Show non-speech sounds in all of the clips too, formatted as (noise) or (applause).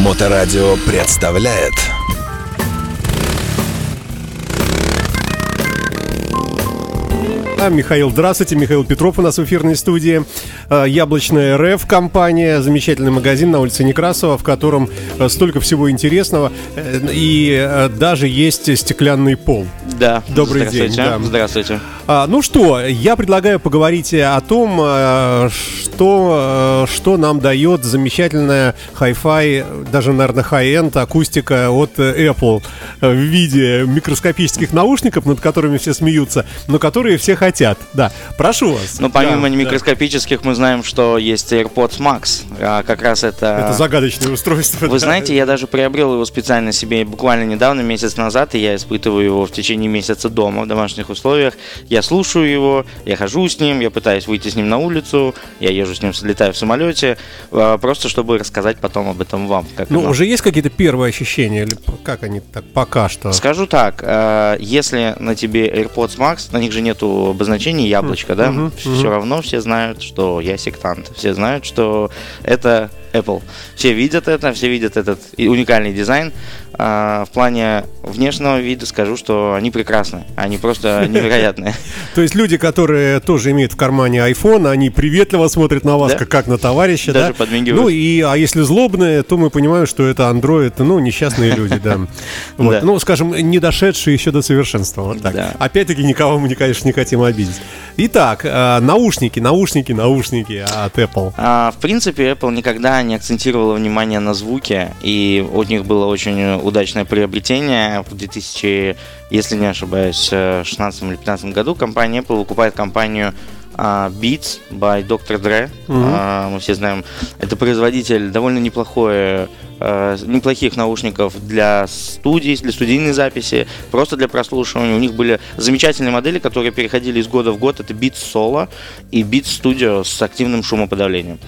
Моторадио представляет Михаил, здравствуйте. Михаил Петров у нас в эфирной студии. А, Яблочная РФ компания, замечательный магазин на улице Некрасова, в котором а, столько всего интересного. Э, И э, даже есть стеклянный пол. Да. Добрый день, Здравствуйте. да. Здравствуйте. А, ну что, я предлагаю поговорить о том, э, что, э, что нам дает замечательная Hi-Fi, даже, наверное, high-end акустика от э, Apple э, в виде микроскопических наушников, над которыми все смеются, но которые все хотят. Да, прошу вас. Ну, помимо Да, да. микроскопических, мы знаем, что есть AirPods Max. А как раз это... Это загадочное устройство. Вы да. знаете, я даже приобрел его специально себе буквально недавно, месяц назад, и я испытываю его в течение месяца дома, в домашних условиях. Я слушаю его, я хожу с ним, я пытаюсь выйти с ним на улицу, я езжу с ним, летаю в самолете, а, просто чтобы рассказать потом об этом вам. Как Ну, оно. уже есть какие-то первые ощущения? Или как они так пока что? Скажу так, э, если на тебе AirPods Max, на них же нету обозначения яблочко, да, мгм, все равно все знают, что я сектант, все знают, что это Apple. Все видят это, все видят этот уникальный дизайн. А, в плане внешнего вида скажу, что они прекрасны, они просто (laughs) невероятные. То есть люди, которые тоже имеют в кармане iPhone, они приветливо смотрят на вас, как, на товарища, Даже да? подмигивают. Ну и, а если злобные, то мы понимаем, что это Android, ну, несчастные люди, да. (laughs) Ну, скажем, не дошедшие еще до совершенства, вот так. Опять-таки, никого мы, конечно, не хотим обидеть. Итак, э, наушники, наушники, наушники от Apple. А, в принципе, Apple никогда не акцентировала внимание на звуке, и у них было очень удачное приобретение в 2000, если не ошибаюсь, 16 или 15 году компания Apple выкупает компанию а, Beats by Dr. Dre. А, мы все знаем, это производитель довольно неплохой, э, неплохих наушников для студий, для студийной записи, просто для прослушивания. У них были замечательные модели, которые переходили из года в год. Это Beats Solo и Beats Studio с активным шумоподавлением.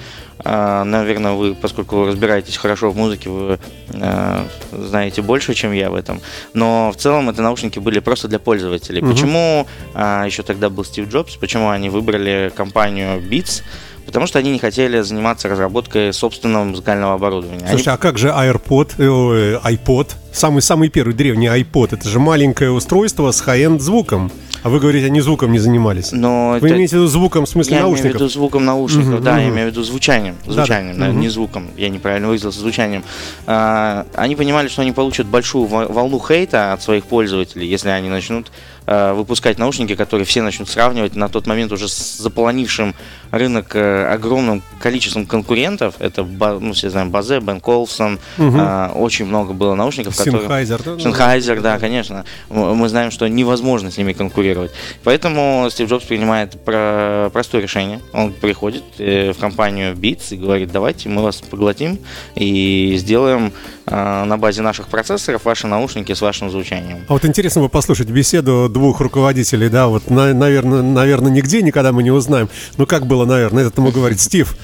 А, Наверное, вы, поскольку вы разбираетесь хорошо в музыке, вы э, знаете больше, чем я в этом. Но в целом это наушники были просто для пользователей. Почему а, еще тогда был Стив Джобс? Почему они выбрали компанию Beats? Потому что они не хотели заниматься разработкой собственного музыкального оборудования. Они Слушайте, а как же AirPod, э, ой, iPod? Самый-самый первый древний iPod. Это же маленькое устройство с high-end звуком. А вы говорите, они звуком не занимались. Но Вы это- имеете в виду звуком в смысле Я имею в наушников? виду звуком наушников, Мгм, да, я мгм. имею в виду звучанием, звучанием, наверное, Мгм. не звуком, я неправильно выразился, звучанием. А, они понимали, что они получат большую во- волну хейта от своих пользователей, если они начнут а, выпускать наушники, которые все начнут сравнивать на тот момент уже с заполонившим рынок э, огромным количеством конкурентов. Это, ну, все знаем, Базе, Бен Колсон, а, очень много было наушников, которые... Sennheiser, да? Sennheiser, да, конечно. М- Мы знаем, что невозможно с ними конкурировать. Поэтому Стив Джобс принимает про- простое решение. Он приходит э, в компанию Beats и говорит, давайте мы вас поглотим и сделаем э, на базе наших процессоров ваши наушники с вашим звучанием. А вот интересно бы послушать беседу двух руководителей, да, вот, наверное, наверное, нигде никогда мы не узнаем. Ну, как было, наверное, этот ему говорит, Стив,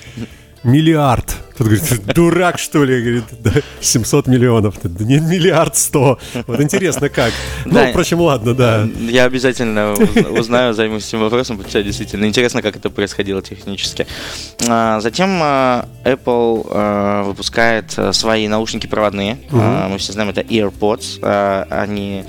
миллиард. Тут говорит, «Ты дурак, что ли? Говорит, да, 700 миллионов. Да не миллиард сто. Вот интересно, как. Ну, Да. впрочем, ладно, да. Я обязательно уз- узнаю, займусь этим вопросом, потому что действительно интересно, как это происходило технически. А, Затем а, Apple а, выпускает свои наушники проводные. А, Мы все знаем, это AirPods. Они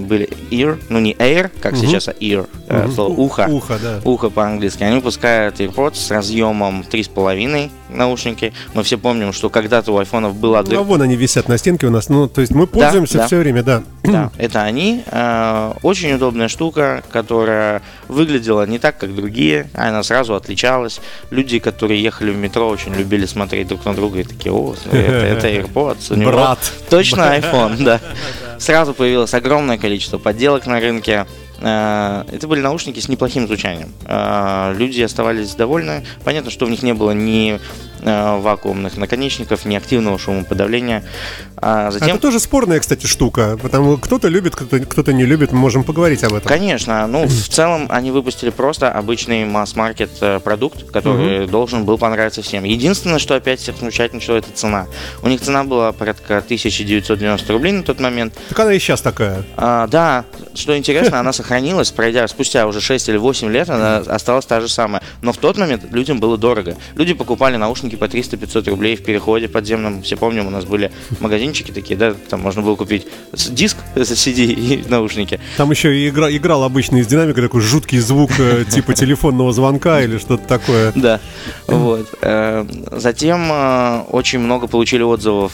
были ear, ну не air, как сейчас, а ear, э, слово ухо. Ухо, да. Ухо по-английски. Они выпускают AirPods с разъемом 3,5 наушники. Мы все помним, что когда-то у айфонов была Ну, а вон они висят на стенке у нас. Ну, то есть мы пользуемся да. все время, да. Да, это они. Э, Очень удобная штука, которая выглядела не так, как другие. Она сразу отличалась. Люди, которые ехали в метро, очень любили смотреть друг на друга и такие, о, это, это (laughs) AirPods. у него Брат. Точно (laughs) iPhone, да. Сразу появилось огромное количество подделок на рынке. Э, Это были наушники с неплохим звучанием. Э, Люди оставались довольны. Понятно, что в них не было ни вакуумных наконечников, ни активного шумоподавления. А А затем Это тоже спорная, кстати, штука. Потому кто-то любит, кто-то, не любит. Мы можем поговорить об этом. Конечно, ну в (clears throat) целом они выпустили просто обычный масс-маркет э, продукт, который должен был понравиться всем. Единственное, что опять всех смущать начало, это цена. У них цена была порядка 1990 рублей на тот момент. Так она и сейчас такая. А, да, что интересно, (laughs) она сохранилась, пройдя спустя уже 6 или 8 лет, она осталась та же самая. Но в тот момент людям было дорого. Люди покупали наушники наушники по 300-500 рублей в переходе подземном. Все помним, у нас были магазинчики такие, да, там можно было купить диск (laughs) за CD и наушники. Там еще и игра, играл обычно из динамика такой жуткий звук э, (laughs) типа телефонного звонка или что-то такое. Да, вот. Э, затем э, очень много получили отзывов,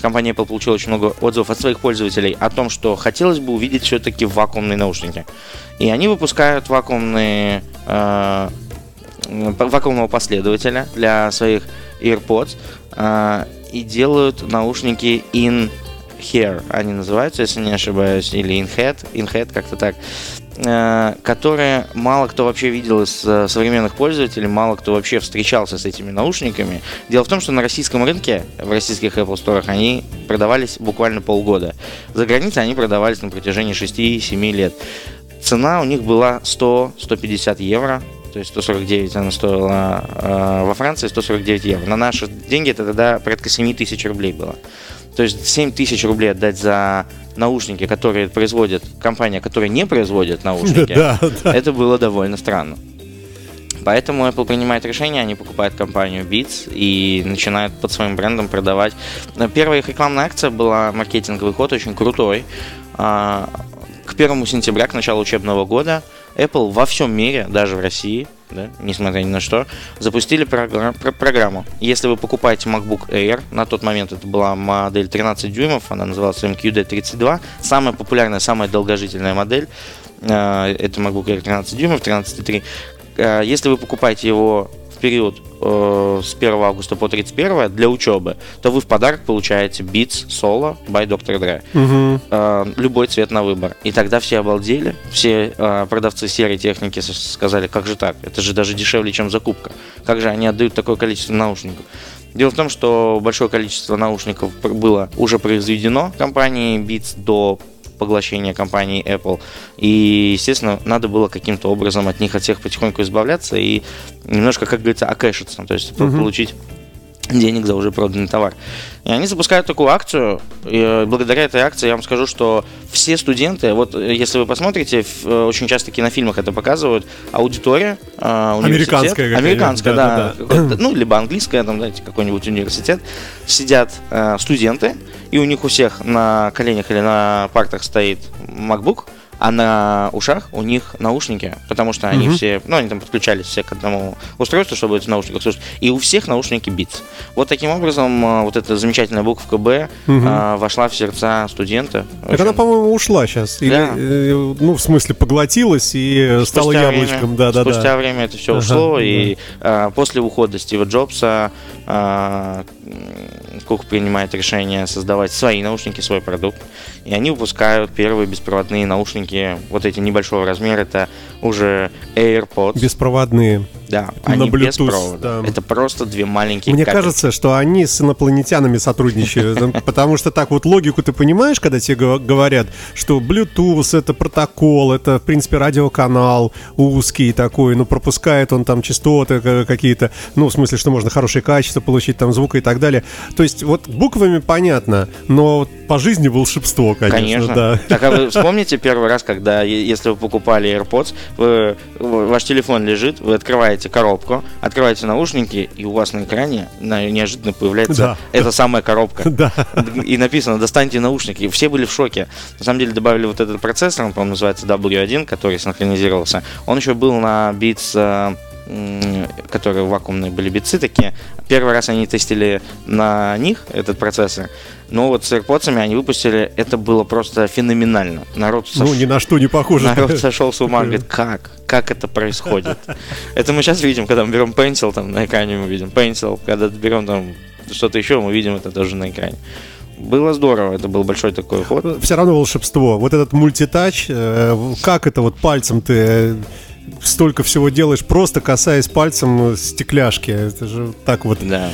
компания Apple получила очень много отзывов от своих пользователей о том, что хотелось бы увидеть все-таки вакуумные наушники. И они выпускают вакуумные вакуумного последователя для своих AirPods э, и делают наушники in Hair, они называются, если не ошибаюсь, или in head, in head как-то так, э, которые мало кто вообще видел из э, современных пользователей, мало кто вообще встречался с этими наушниками. Дело в том, что на российском рынке, в российских Apple Store, они продавались буквально полгода. За границей они продавались на протяжении 6-7 лет. Цена у них была 100-150 евро то есть 149 она стоила э, во Франции, 149 евро. На наши деньги это тогда порядка 7 тысяч рублей было. То есть 7 тысяч рублей отдать за наушники, которые производит компания, которая не производит наушники, (laughs) да, да. это было довольно странно. Поэтому Apple принимает решение, они покупают компанию Beats и начинают под своим брендом продавать. Первая их рекламная акция была маркетинговый ход, очень крутой. А, к 1 сентября, к началу учебного года, Apple во всем мире, даже в России, да, несмотря ни на что, запустили программ, про программу. Если вы покупаете MacBook Air, на тот момент это была модель 13 дюймов, она называлась MQD32, самая популярная, самая долгожительная модель, э, это MacBook Air 13 дюймов, 13.3. Э, если вы покупаете его период э, с 1 августа по 31 для учебы, то вы в подарок получаете Beats Solo by Dr. Dre. Угу. Э, любой цвет на выбор. И тогда все обалдели, все э, продавцы серой техники сказали, как же так, это же даже дешевле, чем закупка. Как же они отдают такое количество наушников? Дело в том, что большое количество наушников было уже произведено компанией Beats до поглощения компании Apple. И, естественно, надо было каким-то образом от них от всех потихоньку избавляться и немножко, как говорится, окэшиться, то есть угу. получить денег за уже проданный товар. И они запускают такую акцию. И э, благодаря этой акции я вам скажу, что все студенты, вот э, если вы посмотрите, э, очень часто кинофильмах это показывают, аудитория, американская, американская, да, да, да. ну либо английская, там, знаете, какой-нибудь университет, сидят студенты, и у них у всех на коленях или на партах стоит MacBook, а на ушах у них наушники, потому что они угу. все, ну, они там подключались все к одному устройству, чтобы эти наушники слушать, и у всех наушники Beats. Вот таким образом а, вот эта замечательная буковка Б угу. а, вошла в сердца студента. Так она, по-моему, ушла сейчас. Или, да. э, ну, в смысле, поглотилась и спустя стала яблочком. Время, да, да, спустя да. время это все ага, ушло, да. и а, после ухода Стива Джобса а, Кук принимает решение создавать свои наушники, свой продукт. И они выпускают первые беспроводные наушники, вот эти небольшого размера, это уже AirPods. Беспроводные. Да, они Bluetooth, без провода. Да. Это просто две маленькие Мне капельки. кажется, что они с инопланетянами сотрудничают, (laughs) потому что так вот логику ты понимаешь, когда тебе говорят, что Bluetooth это протокол, это в принципе радиоканал узкий такой, ну пропускает он там частоты какие-то, ну в смысле, что можно хорошее качество получить там звука и так далее. То есть вот буквами понятно, но по жизни волшебство, конечно. Конечно. Да. Так а вы (laughs) вспомните первый раз, когда, если вы покупали AirPods, вы, ваш телефон лежит, вы открываете коробку, открываете наушники, и у вас на экране неожиданно появляется да. эта самая коробка. (laughs) Да. И написано «достаньте наушники». Все были в шоке. На самом деле добавили вот этот процессор, он, по-моему, называется W1, который синхронизировался. Он еще был на Beats э, которые вакуумные были битцы такие. Первый раз они тестили на них этот процессор, но вот с AirPods они выпустили, это было просто феноменально. Народ сош... Ну, ни на что не похоже. Народ сошел с ума, говорит, (laughs) как? Как это происходит? Это мы сейчас видим, когда мы берем Pencil, там на экране мы видим Pencil, когда берем там что-то еще, мы видим это тоже на экране. Было здорово, это был большой такой ход. Все равно волшебство. Вот этот мультитач, э, как это вот пальцем ты столько всего делаешь, просто касаясь пальцем стекляшки. Это же так вот. Да.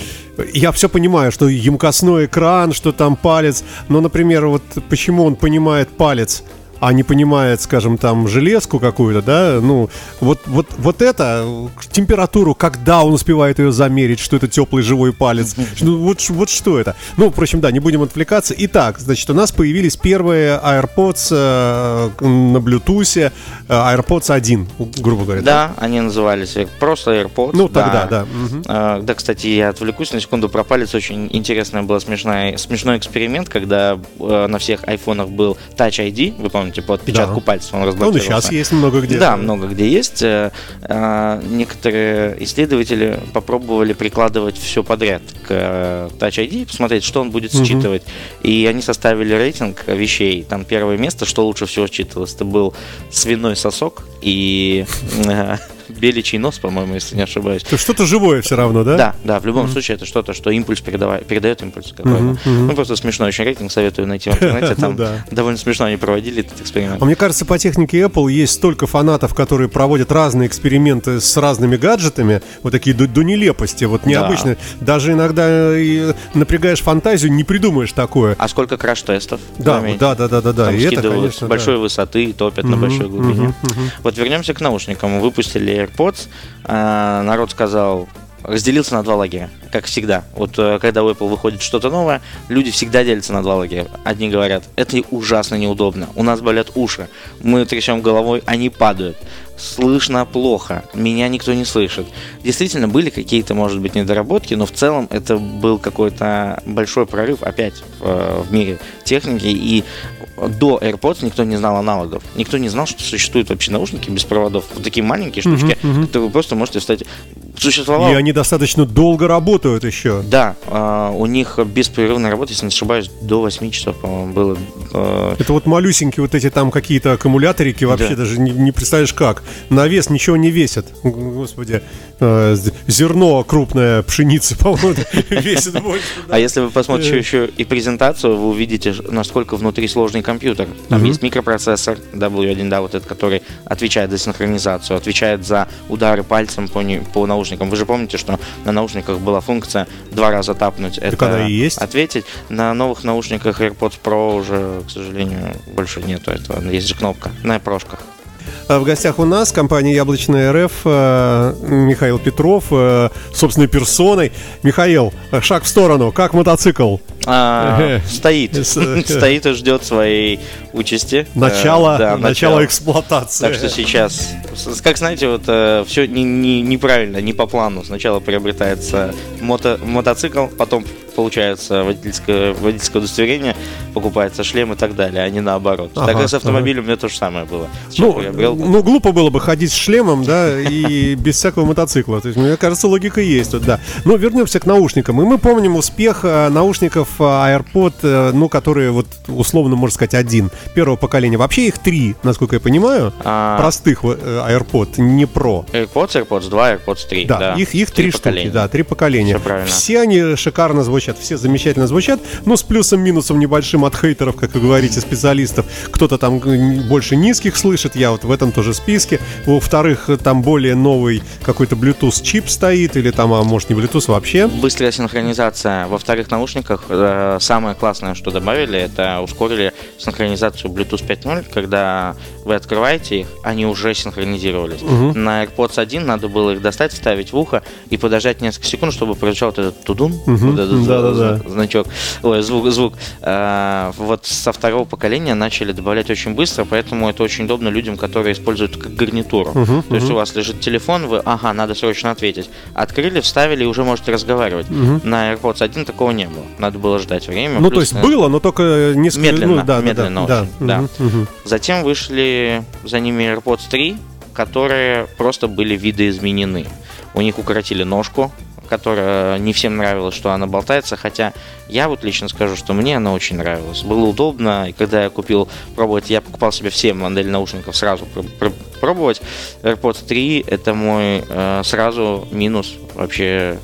Я все понимаю, что емкостной экран, что там палец. Но, например, вот почему он понимает палец? А не понимает, скажем, там, железку какую-то, да, ну, вот, вот, вот это, температуру, когда он успевает ее замерить, что это теплый живой палец, (laughs) ну, вот, вот что это. Ну, впрочем, да, не будем отвлекаться. Итак, значит, у нас появились первые AirPods э, на Bluetooth, э, AirPods 1, грубо говоря. Да, да, они назывались просто AirPods. Ну, тогда, да. Да, угу. да кстати, я отвлекусь на секунду про палец. Очень интересный был смешной, смешной эксперимент, когда э, на всех айфонах был Touch ID, вы помните, типа отпечатку да. пальцев он разблокировался. Ну, сейчас есть много где. Да, много где есть. Э, э, некоторые исследователи попробовали прикладывать все подряд к э, Touch ID, посмотреть, что он будет считывать. Угу. И они составили рейтинг вещей. Там первое место, что лучше всего считывалось, это был свиной сосок и беличий нос, по-моему, если не ошибаюсь. То что-то живое все равно, да? Да, да, в любом mm-hmm. случае это что-то, что импульс передавай, передает импульс какой-то. Mm-hmm. Ну, просто смешной очень рейтинг, советую найти в интернете, там (laughs) довольно смешно они проводили этот эксперимент. А мне кажется, по технике Apple есть столько фанатов, которые проводят разные эксперименты с разными гаджетами, вот такие до, до нелепости, вот необычные. Да. Даже иногда напрягаешь фантазию, не придумаешь такое. А сколько краш-тестов? Да, да, да, да, да, да. Там и это, конечно, с большой да. высоты, топят mm-hmm, на большой глубине. Mm-hmm, mm-hmm. Вот вернемся к наушникам. Выпустили AirPods, а, народ сказал, разделился на два лагеря, как всегда. Вот э, когда у Apple выходит что-то новое, люди всегда делятся на два лагеря. Одни говорят, это ужасно неудобно, у нас болят уши, мы трясем головой, они падают. Слышно плохо, меня никто не слышит. Действительно, были какие-то, может быть, недоработки, но в целом это был какой-то большой прорыв опять в, э, в мире техники. И до AirPods никто не знал аналогов. Никто не знал, что существуют вообще наушники без проводов. Вот такие маленькие штучки, uh-huh, uh-huh. которые вы просто можете встать существовал. И они достаточно долго работают еще. Да, э, у них беспрерывная работа, если не ошибаюсь, до 8 часов, по-моему, было. Э... Это вот малюсенькие вот эти там какие-то аккумуляторики, вообще да. даже не, не представляешь как. На вес ничего не весят. Господи, э, зерно крупное пшеницы, (laughs) по-моему, (laughs) весит больше. А если вы посмотрите еще и презентацию, вы увидите, насколько внутри сложный компьютер. Там есть микропроцессор W1, да, вот этот, который отвечает за синхронизацию, отвечает за удары пальцем по, по наушникам наушникам. Вы же помните, что на наушниках была функция два раза тапнуть. Так это она и есть. Ответить. На новых наушниках AirPods Pro уже, к сожалению, больше нету этого. Есть же кнопка на прошках. А в гостях у нас компания Яблочная РФ э, Михаил Петров, э, собственной персоной. Михаил, шаг в сторону, как мотоцикл? А, (laughs) стоит. (laughs) стоит и ждет своей участи. Начало, да, начало эксплуатации. Так что сейчас, как знаете, вот все не, не, неправильно, не по плану. Сначала приобретается мото, мотоцикл, потом получается водительское, водительское удостоверение, покупается шлем и так далее, а не наоборот. Ага, так как с автомобилем ага. у меня то же самое было. Ну, ну, глупо было бы ходить с шлемом, да, и (laughs) без всякого мотоцикла. То есть, мне кажется, логика есть тут, да. Но вернемся к наушникам. И мы помним успех э, наушников э, AirPod, э, ну, которые вот условно, можно сказать, один. Первого поколения. Вообще их три, насколько я понимаю. А... Простых AirPod, не Pro. AirPods, AirPods 2, AirPods 3. Да, да. их, их три, три штуки, да, три поколения. Все, правильно. все они шикарно звучат звучат, все замечательно звучат, но с плюсом-минусом небольшим от хейтеров, как вы говорите, специалистов. Кто-то там больше низких слышит, я вот в этом тоже списке. Во-вторых, там более новый какой-то Bluetooth чип стоит, или там, а может не Bluetooth вообще. Быстрая синхронизация. Во вторых наушниках э, самое классное, что добавили, это ускорили синхронизацию Bluetooth 5.0, когда вы открываете их, они уже синхронизировались. Угу. На AirPods 1 надо было их достать, вставить в ухо и подождать несколько секунд, чтобы прозвучал вот этот тудун, угу. вот этот да, да, да. значок, ой, звук, звук. А, вот со второго поколения начали добавлять очень быстро, поэтому это очень удобно людям, которые используют как гарнитуру. Угу, То есть у вас лежит телефон, вы, ага, надо срочно ответить. Открыли, вставили и уже можете разговаривать. Угу. На AirPods 1 такого не было. Надо было ждать время. Ну, то есть на... было, но только несколько... Медленно, ну, да, медленно да, очень. Да. Да. Угу. Затем вышли за ними AirPods 3, которые просто были видоизменены. У них укоротили ножку, которая не всем нравилась, что она болтается, хотя я вот лично скажу, что мне она очень нравилась. Было удобно, и когда я купил пробовать, я покупал себе все модели наушников сразу пробовать. AirPods 3 это мой э, сразу минус вообще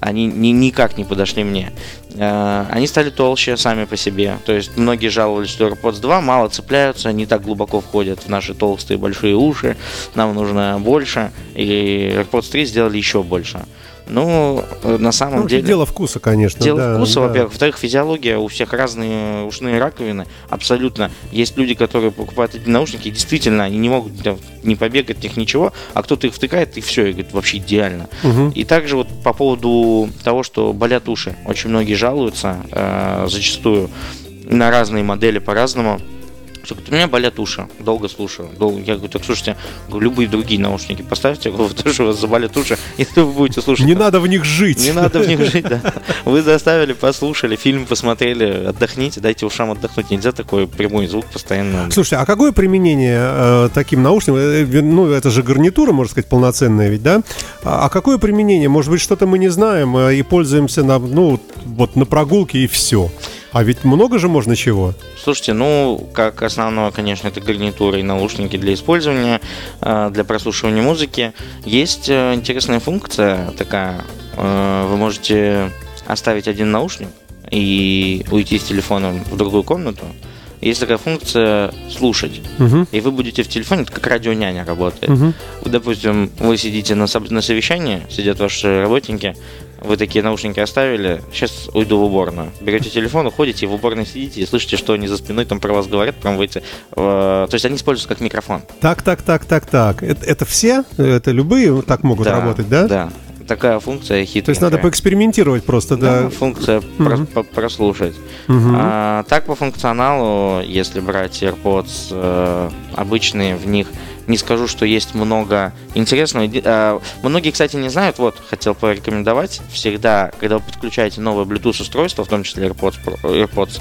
они ни, никак не подошли мне. Э, они стали толще сами по себе. То есть многие жаловались, что AirPods 2 мало цепляются, не так глубоко входят в наши толстые большие уши, нам нужно больше. И AirPods 3 сделали еще больше. Ну, на самом Ну, деле... дело вкуса, конечно. Дело да, вкуса, да. во-первых. Во-вторых, физиология, у всех разные ушные раковины, абсолютно. Есть люди, которые покупают эти наушники, действительно, они не могут да, не побегать, них ничего, а кто-то их втыкает, и все, и говорит, вообще идеально. Мгм. И также вот по поводу того, что болят уши. Очень многие жалуются, э, зачастую, на разные модели по-разному. Что у меня болят уши, долго слушаю. Долго. Я говорю, так слушайте, говорю, любые другие наушники поставьте, говорю, вы (laughs) тоже у вас заболят уши, если вы будете слушать. Не надо в них жить. Не надо в них (laughs) жить, да. Вы заставили, послушали, фильм посмотрели, отдохните, дайте ушам отдохнуть. Нельзя такой прямой звук постоянно. Слушайте, а какое применение э, таким наушникам? Э, э, Ну, это же гарнитура, можно сказать, полноценная ведь, да? А, а какое применение? Может быть, что-то мы не знаем э, и пользуемся на, ну, вот на прогулке и все. А ведь много же можно чего. Слушайте, ну, как основное, конечно, это гарнитура и наушники для использования, э, для прослушивания музыки. Есть э, интересная функция такая. э, Вы можете оставить один наушник и уйти с телефоном в другую комнату. Есть такая функция слушать. Мгм. И вы будете в телефоне, это как радионяня работает. Вы, Допустим, вы сидите на, на совещании, сидят ваши работники, вы такие наушники оставили, сейчас уйду в уборную. Берете телефон, уходите, в уборной сидите и слышите, что они за спиной там про вас говорят, прям выйти. Э, То есть они используются как микрофон. Так, так, так, так, так. Это, это все? Это любые так могут работать, да? Да. Такая функция хитрая. То есть надо поэкспериментировать просто, да? функция Мгм. прос- по- прослушать. Мгм. А, так по функционалу, если брать AirPods э, обычные, в них не скажу, что есть много интересного. А, многие, кстати, не знают, вот, хотел порекомендовать, всегда, когда вы подключаете новое Bluetooth устройство, в том числе AirPods, AirPods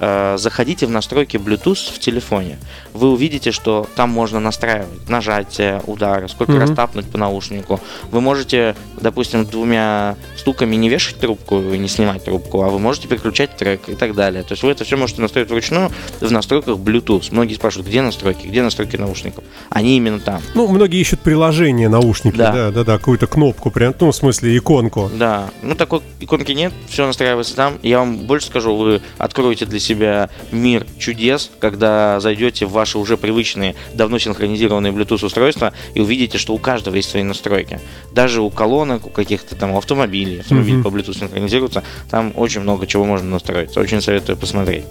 э, заходите в настройки Bluetooth в телефоне. Вы увидите, что там можно настраивать нажатие, удары, сколько Мгм. раз тапнуть по наушнику. Вы можете, допустим, двумя стуками не вешать трубку и не снимать трубку, а вы можете переключать трек и так далее. То есть вы это все можете настроить вручную в настройках Bluetooth. Многие спрашивают, где настройки, где настройки наушников. Они именно там. Ну, многие ищут приложение наушники, Да. да, да, да, какую-то кнопку, прям, ну, в смысле, иконку. Да, ну такой иконки нет, все настраивается там. Я вам больше скажу, вы откроете для себя мир чудес, когда зайдете в ваши уже привычные, давно синхронизированные Bluetooth устройства и увидите, что у каждого есть свои настройки. Даже у колонок, у каких-то там автомобилей, автомобиль Мгм. по Bluetooth синхронизируется, там очень много чего можно настроить. Очень советую посмотреть.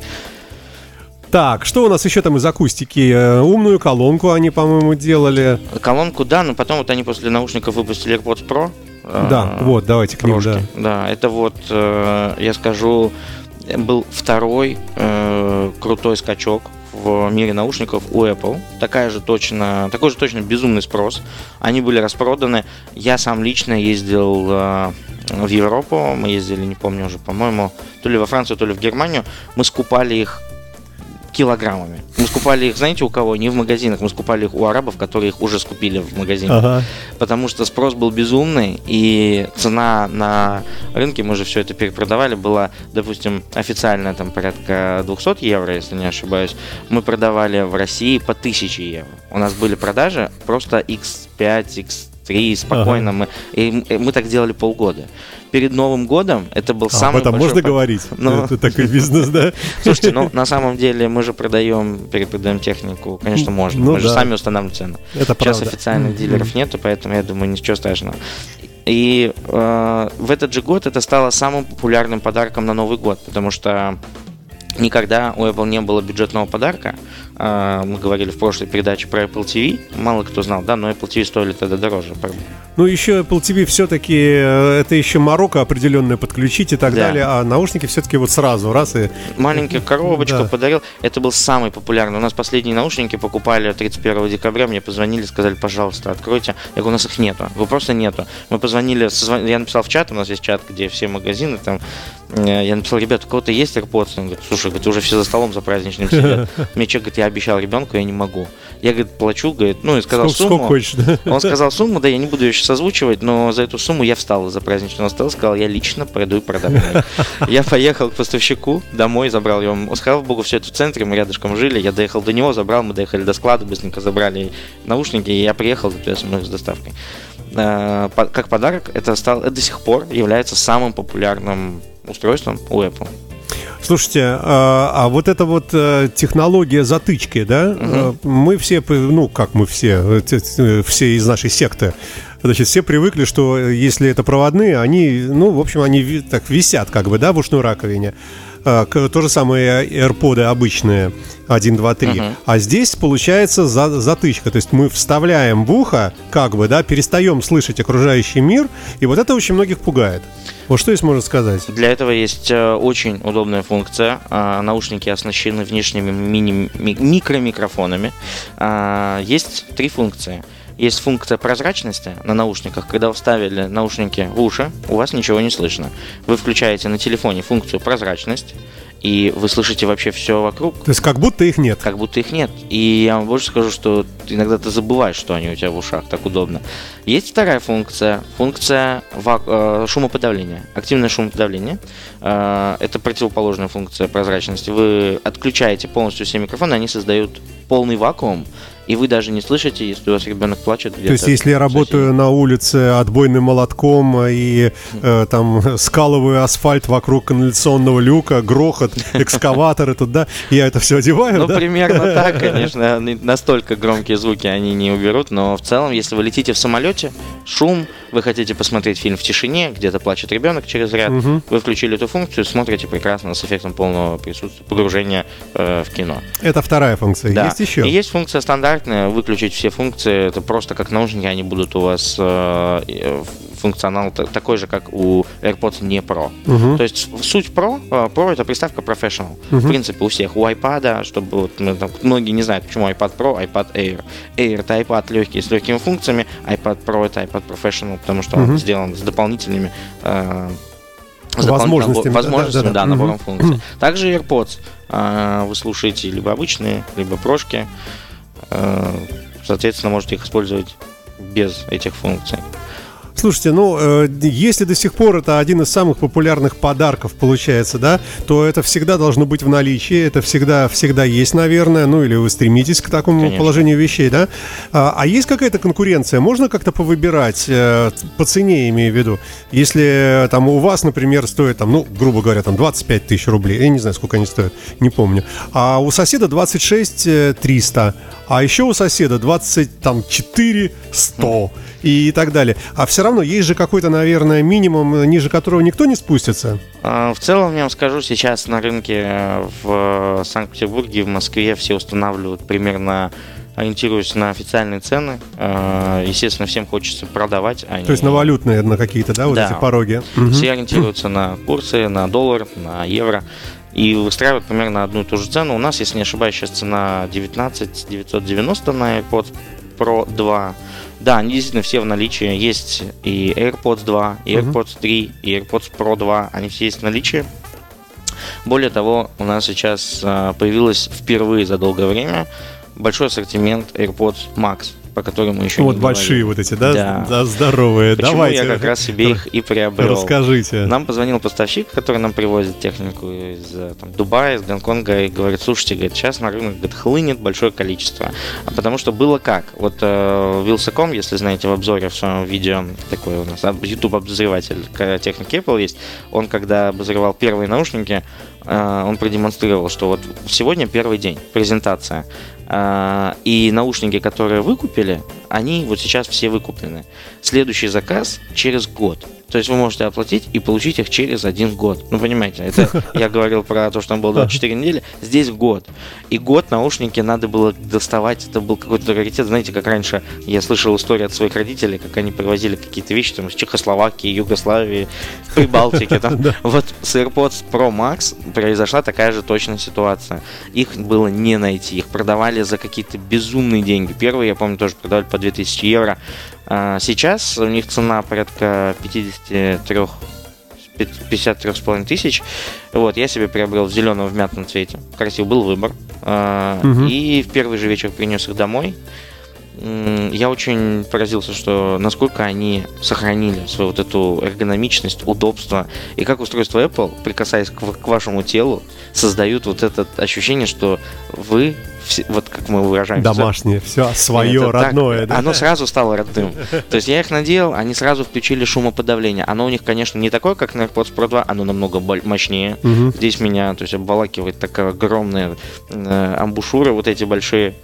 Так, что у нас еще там из акустики? Э, Умную колонку они, по-моему, делали. Колонку, да, но потом вот они после наушников выпустили AirPods Pro. Да, э, вот, давайте к ним, да. Да, это вот, э, я скажу, был второй э, крутой скачок в мире наушников у Apple. Такая же точно, такой же точно безумный спрос. Они были распроданы. Я сам лично ездил э, в Европу. Мы ездили, не помню уже, по-моему, то ли во Францию, то ли в Германию. Мы скупали их килограммами. Мы скупали их, знаете, у кого? Не в магазинах, мы скупали их у арабов, которые их уже скупили в магазинах Ага. потому что спрос был безумный, и цена на рынке, мы же все это перепродавали, была, допустим, официальная там порядка 200 евро, если не ошибаюсь. Мы продавали в России по 1000 евро. У нас были продажи просто X5, X3, спокойно. Мы, и м- мы так делали полгода. Перед Новым годом это был А, самый об этом можно по- говорить? Ну. Это такой бизнес, да? (laughs) Слушайте, ну на самом деле мы же продаем, перепродаем технику, конечно, можно. Ну мы же да. сами устанавливаем цену. Это Сейчас правда. официальных Мгм. дилеров нету, поэтому я думаю, ничего страшного. И э, в этот же год это стало самым популярным подарком на Новый год, потому что никогда у Apple не было бюджетного подарка. Э, мы говорили в прошлой передаче про Apple TV. Мало кто знал, да, но Apple TV стоили тогда дороже. Ну, еще Apple TV все-таки это еще Марокко определенное подключить и так Да. далее, а наушники все-таки вот сразу раз и... Маленькую коробочку Да. подарил. Это был самый популярный. У нас последние наушники покупали 31 декабря. Мне позвонили, сказали, пожалуйста, откройте. Я говорю, у нас их нету. Его просто нету. Мы позвонили, созв- я написал в чат, у нас есть чат, где все магазины там. Э, Я написал, ребят, у кого-то есть AirPods? Он говорит, слушай, говорит, уже все за столом за праздничным сидят. (laughs) Мне человек говорит, я обещал ребенку, я не могу. Я, говорит, плачу, говорит, ну и сказал Сколько, сколько сумму. хочешь, да? Он сказал сумму, да, я не буду ее сейчас озвучивать, но за эту сумму я встал из-за праздничного стола, сказал, я лично пойду и продам. (laughs) Я поехал к поставщику домой, забрал его. Слава богу, все это в центре, мы рядышком жили. Я доехал до него, забрал, мы доехали до склада, быстренько забрали наушники, и я приехал, соответственно, с доставкой. По- Как подарок, это, стал, это до сих пор является самым популярным устройством у Apple. Слушайте, а, а вот эта вот э, технология затычки, да, э, мы все, ну как мы все, э, все из нашей секты Значит, все привыкли, что если это проводные, они, ну, в общем, они так висят как бы, да, в ушной раковине. А, то же самое AirPods обычные 1, 2, 3. Uh-huh. А здесь получается за, затычка. То есть мы вставляем в ухо, как бы, да, перестаем слышать окружающий мир, и вот это очень многих пугает. Вот что здесь можно сказать? Для этого есть э, очень удобная функция. А, наушники оснащены внешними мини- микромикрофонами. А, есть три функции – есть функция прозрачности на наушниках. Когда вы вставили наушники в уши, у вас ничего не слышно. Вы включаете на телефоне функцию прозрачность, и вы слышите вообще все вокруг. То есть как будто их нет. Как будто их нет. И я вам больше скажу, что иногда ты забываешь, что они у тебя в ушах, так удобно. Есть вторая функция, функция э, шумоподавления. Активное шумоподавление. Э, это противоположная функция прозрачности. Вы отключаете полностью все микрофоны, они создают полный вакуум, и вы даже не слышите, если у вас ребенок плачет. То есть, если я работаю на улице отбойным молотком и э, там (laughs) скалываю асфальт вокруг канализационного люка, грохот, (laughs) экскаваторы туда, я это все одеваю, Ну, да? примерно (laughs) так, конечно. Настолько громкие звуки они не уберут, но в целом, если вы летите в самолете, шум, вы хотите посмотреть фильм в тишине, где-то плачет ребенок через ряд, угу. вы включили эту функцию, смотрите прекрасно с эффектом полного присутствия, погружения э, в кино. Это вторая функция. Да. Есть еще? И есть функция стандартная, выключить все функции, это просто как наушники, они будут у вас э, э функционал такой же, как у AirPods не Pro. Uh-huh. То есть суть Pro, э, Pro это приставка Professional. Uh-huh. В принципе, у всех. У iPad, чтобы вот, мы, там, многие не знают, почему iPad Pro, iPad Air. Air это iPad легкий с легкими функциями, iPad Pro это iPad Professional, потому что uh-huh. он сделан с дополнительными э, с возможностями, возможностями да, да, да, да. набором угу. функций. Также AirPods э, вы слушаете либо обычные, либо прошки. Э, соответственно, можете их использовать без этих функций. Слушайте, ну, э, если до сих пор это один из самых популярных подарков получается, да, то это всегда должно быть в наличии, это всегда, всегда есть, наверное, ну, или вы стремитесь к такому Конечно. положению вещей, да. А, а есть какая-то конкуренция? Можно как-то повыбирать, э, по цене имею в виду? Если э, там у вас, например, стоит, там, ну, грубо говоря, там 25 тысяч рублей, я не знаю, сколько они стоят, не помню, а у соседа 26 300, а еще у соседа 24 100 и так далее. А все равно есть же какой-то, наверное, минимум, ниже которого никто не спустится. А, в целом, я вам скажу, сейчас на рынке э, в Санкт-Петербурге, в Москве все устанавливают примерно ориентируюсь на официальные цены. А, естественно, всем хочется продавать. А То есть на валютные, на какие-то, да, вот да. эти пороги? Все ориентируются на курсы, на доллар, на евро. И выстраивают примерно одну и ту же цену. У нас, если не ошибаюсь, сейчас цена 19 990 на AirPods Pro 2. Да, они действительно все в наличии. Есть и AirPods 2, и AirPods 3, и AirPods Pro 2. Они все есть в наличии. Более того, у нас сейчас а, появилось впервые за долгое время большой ассортимент AirPods Max по которым мы еще Вот большие вот эти, да? Да. да здоровые. Почему Давайте. я как раз себе их и приобрел. Расскажите. Нам позвонил поставщик, который нам привозит технику из э, там, Дубая, из Гонконга, и говорит, слушайте, говорит, сейчас на рынок говорит, хлынет большое количество. А потому что было как? Вот э, Wilsacom, если знаете, в обзоре в своем видео, такой у нас YouTube обозреватель техники Apple есть, он когда обозревал первые наушники, э, он продемонстрировал, что вот сегодня первый день, презентация. Э, и наушники, которые выкупили, они вот сейчас все выкуплены. Следующий заказ через год. То есть вы можете оплатить и получить их через один год. Ну, понимаете, это (laughs) я говорил про то, что там было 24 недели, здесь год. И год наушники надо было доставать, это был какой-то раритет. Знаете, как раньше я слышал историю от своих родителей, как они привозили какие-то вещи там из Чехословакии, Югославии, Прибалтики. Там. (laughs) Вот с AirPods Pro Max произошла такая же точная ситуация. Их было не найти, их продавали за какие-то безумные деньги. Первые, я помню, тоже продавали по 2000 евро. А сейчас у них цена порядка 53 53,5 тысяч. Вот, я себе приобрел в зеленом в мятном цвете. Красив был выбор. Угу. И в первый же вечер принес их домой я очень поразился, что насколько они сохранили свою вот эту эргономичность, удобство. И как устройство Apple, прикасаясь к, к вашему телу, создают вот это ощущение, что вы, вот как мы выражаемся... Домашнее, все свое, это родное. Так, да? Оно сразу стало родным. То есть я их надел, они сразу включили шумоподавление. Оно у них, конечно, не такое, как на AirPods Pro 2, оно намного мощнее. Здесь меня то есть, обволакивает такая огромная э, амбушюра, вот эти большие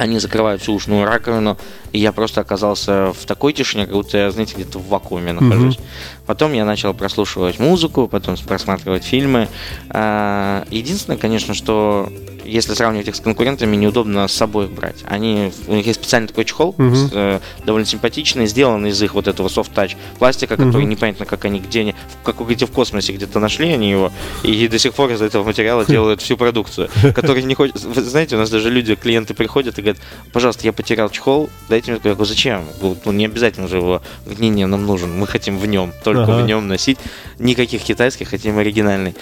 они закрывают всю ушную раковину, и я просто оказался в такой тишине, как будто я, знаете, где-то в вакууме нахожусь. Mm-hmm. Потом я начал прослушивать музыку, потом просматривать фильмы. А, единственное, конечно, что если сравнивать их с конкурентами, неудобно с собой их брать. Они, у них есть специальный такой чехол, uh-huh. с, э, довольно симпатичный, сделан из их вот этого soft-touch пластика, который uh-huh. непонятно, как они, где они, как где в космосе где-то нашли они его, и до сих пор из этого материала делают всю продукцию, который не хочет... Вы знаете, у нас даже люди, клиенты приходят и говорят, пожалуйста, я потерял чехол, дайте мне. Я говорю, зачем? Ну, не обязательно же его. Не, не, нам нужен, мы хотим в нем, только ага. в нем носить. Никаких китайских, хотим оригинальный.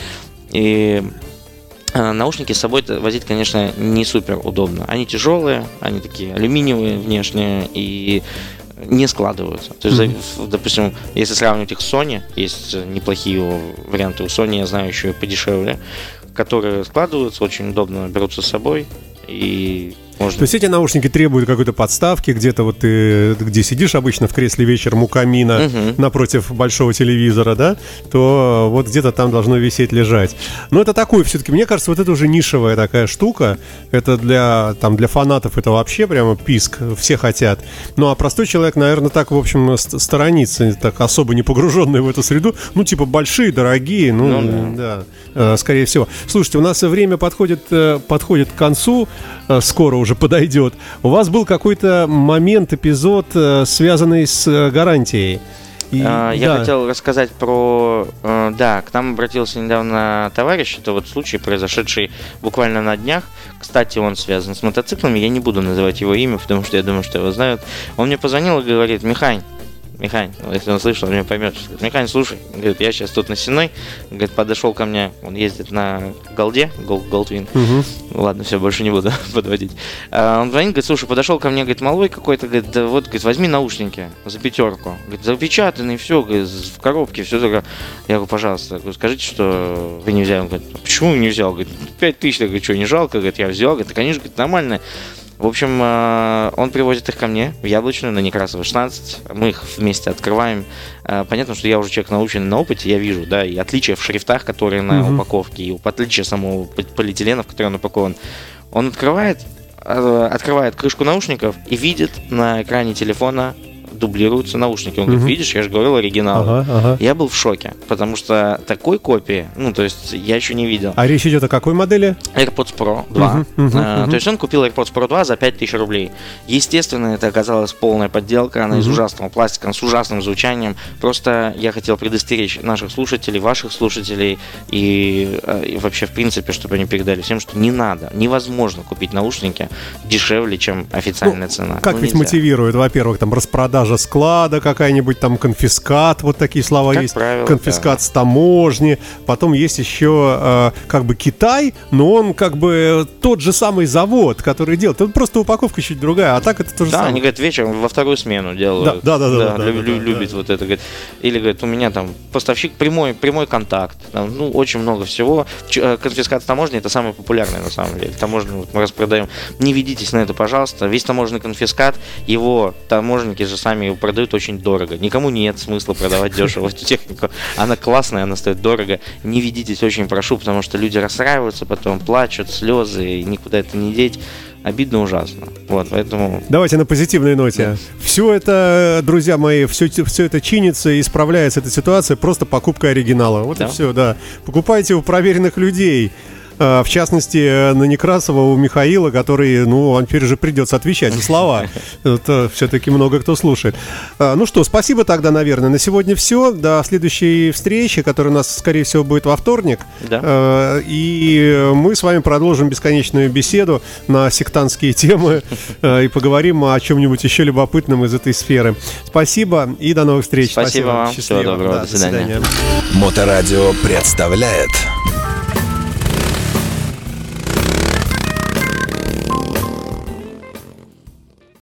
И Наушники с собой возить, конечно, не супер удобно. Они тяжелые, они такие алюминиевые внешние и не складываются. То есть, mm-hmm. допустим, если сравнивать их с Sony, есть неплохие варианты у Sony, я знаю еще и подешевле, которые складываются, очень удобно берутся с собой и можно. То есть эти наушники требуют какой-то подставки, где-то вот ты где сидишь обычно в кресле вечером у камина угу. напротив большого телевизора, да, то вот где-то там должно висеть, лежать. Но это такое, все-таки, мне кажется, вот это уже нишевая такая штука. Это для, там, для фанатов это вообще прямо писк, все хотят. Ну а простой человек, наверное, так, в общем, сторонится, так особо не погруженный в эту среду. Ну, типа большие, дорогие, ну, ну да. да, э, скорее всего. Слушайте, у нас время подходит, э, подходит к концу, э, скоро уже подойдет. У вас был какой-то момент, эпизод, э, связанный с э, гарантией. И, а, я да. хотел рассказать про... Э, да, к нам обратился недавно товарищ. Это вот случай, произошедший буквально на днях. Кстати, он связан с мотоциклами. Я не буду называть его имя, потому что я думаю, что его знают. Он мне позвонил и говорит, Михань, Михань, если он слышал, он меня поймет. Говорит, Михань, слушай, говорит, я сейчас тут на Сеной, говорит, подошел ко мне, он ездит на Голде, Гол, Голдвин. Угу. Ладно, все, больше не буду (laughs) подводить. А, он звонит, говорит, слушай, подошел ко мне, говорит, малой какой-то, говорит, да вот, говорит, возьми наушники за пятерку. Говорит, запечатанные, все, говорит, в коробке, все такое. Я говорю, пожалуйста, говорю, скажите, что вы не взяли. Он говорит, «А почему не взял? Говорит, пять тысяч, говорит, что, не жалко? Говорит, я взял. Говорит, конечно, говорит, нормально. В общем, э, он привозит их ко мне в Яблочную на Некрасова 16. Мы их вместе открываем. Э, понятно, что я уже человек наученный на опыте, я вижу, да, и отличия в шрифтах, которые на угу. упаковке, и отличия самого полиэтилена, в который он упакован. Он открывает, э, открывает крышку наушников и видит на экране телефона дублируются наушники. Он угу. говорит, видишь, я же говорил оригинал. Ага, ага. Я был в шоке, потому что такой копии, ну, то есть я еще не видел. А речь идет о какой модели? AirPods Pro 2. Угу, угу, а, угу. То есть он купил AirPods Pro 2 за 5000 рублей. Естественно, это оказалась полная подделка, она угу. из ужасного пластика, с ужасным звучанием. Просто я хотел предостеречь наших слушателей, ваших слушателей и, а, и вообще, в принципе, чтобы они передали всем, что не надо, невозможно купить наушники дешевле, чем официальная ну, цена. Как ну, ведь нельзя. мотивирует, во-первых, там распродажа продажа склада какая-нибудь, там конфискат, вот такие слова как есть. Правило, конфискат да. с таможни. Потом есть еще э, как бы Китай, но он как бы тот же самый завод, который делает. Тут просто упаковка чуть другая, а так это то же да, самое. они говорят, вечером во вторую смену делают. Да, да, да. да, да, лю- да, любит да. вот это. Говорит. Или говорит, у меня там поставщик прямой, прямой контакт. Там, ну, очень много всего. Э, конфискат с таможни это самое популярное на самом деле. Таможню вот мы распродаем. Не ведитесь на это, пожалуйста. Весь таможенный конфискат, его таможенники же сами его продают очень дорого. Никому нет смысла продавать дешево эту (laughs) технику. Она классная, она стоит дорого. Не ведитесь, очень прошу, потому что люди расстраиваются, потом плачут, слезы, и никуда это не деть обидно ужасно. Вот, поэтому... Давайте на позитивной ноте. Да. Все это, друзья мои, все, все это чинится и исправляется эта ситуация просто покупкой оригинала. Вот да. и все, да. Покупайте у проверенных людей. Э, в частности, на Некрасова у Михаила, который, ну, он теперь же придется отвечать за слова. (laughs) Это все-таки много кто слушает. Э, ну что, спасибо тогда, наверное. На сегодня все. До следующей встречи, которая у нас, скорее всего, будет во вторник. Да. Э, и мы с вами продолжим бесконечную беседу на сектантские темы и поговорим о чем-нибудь еще любопытном из этой сферы. Спасибо и до новых встреч. Спасибо, Спасибо. вам. Счастливо. Всего доброго. Да, до свидания. Моторадио представляет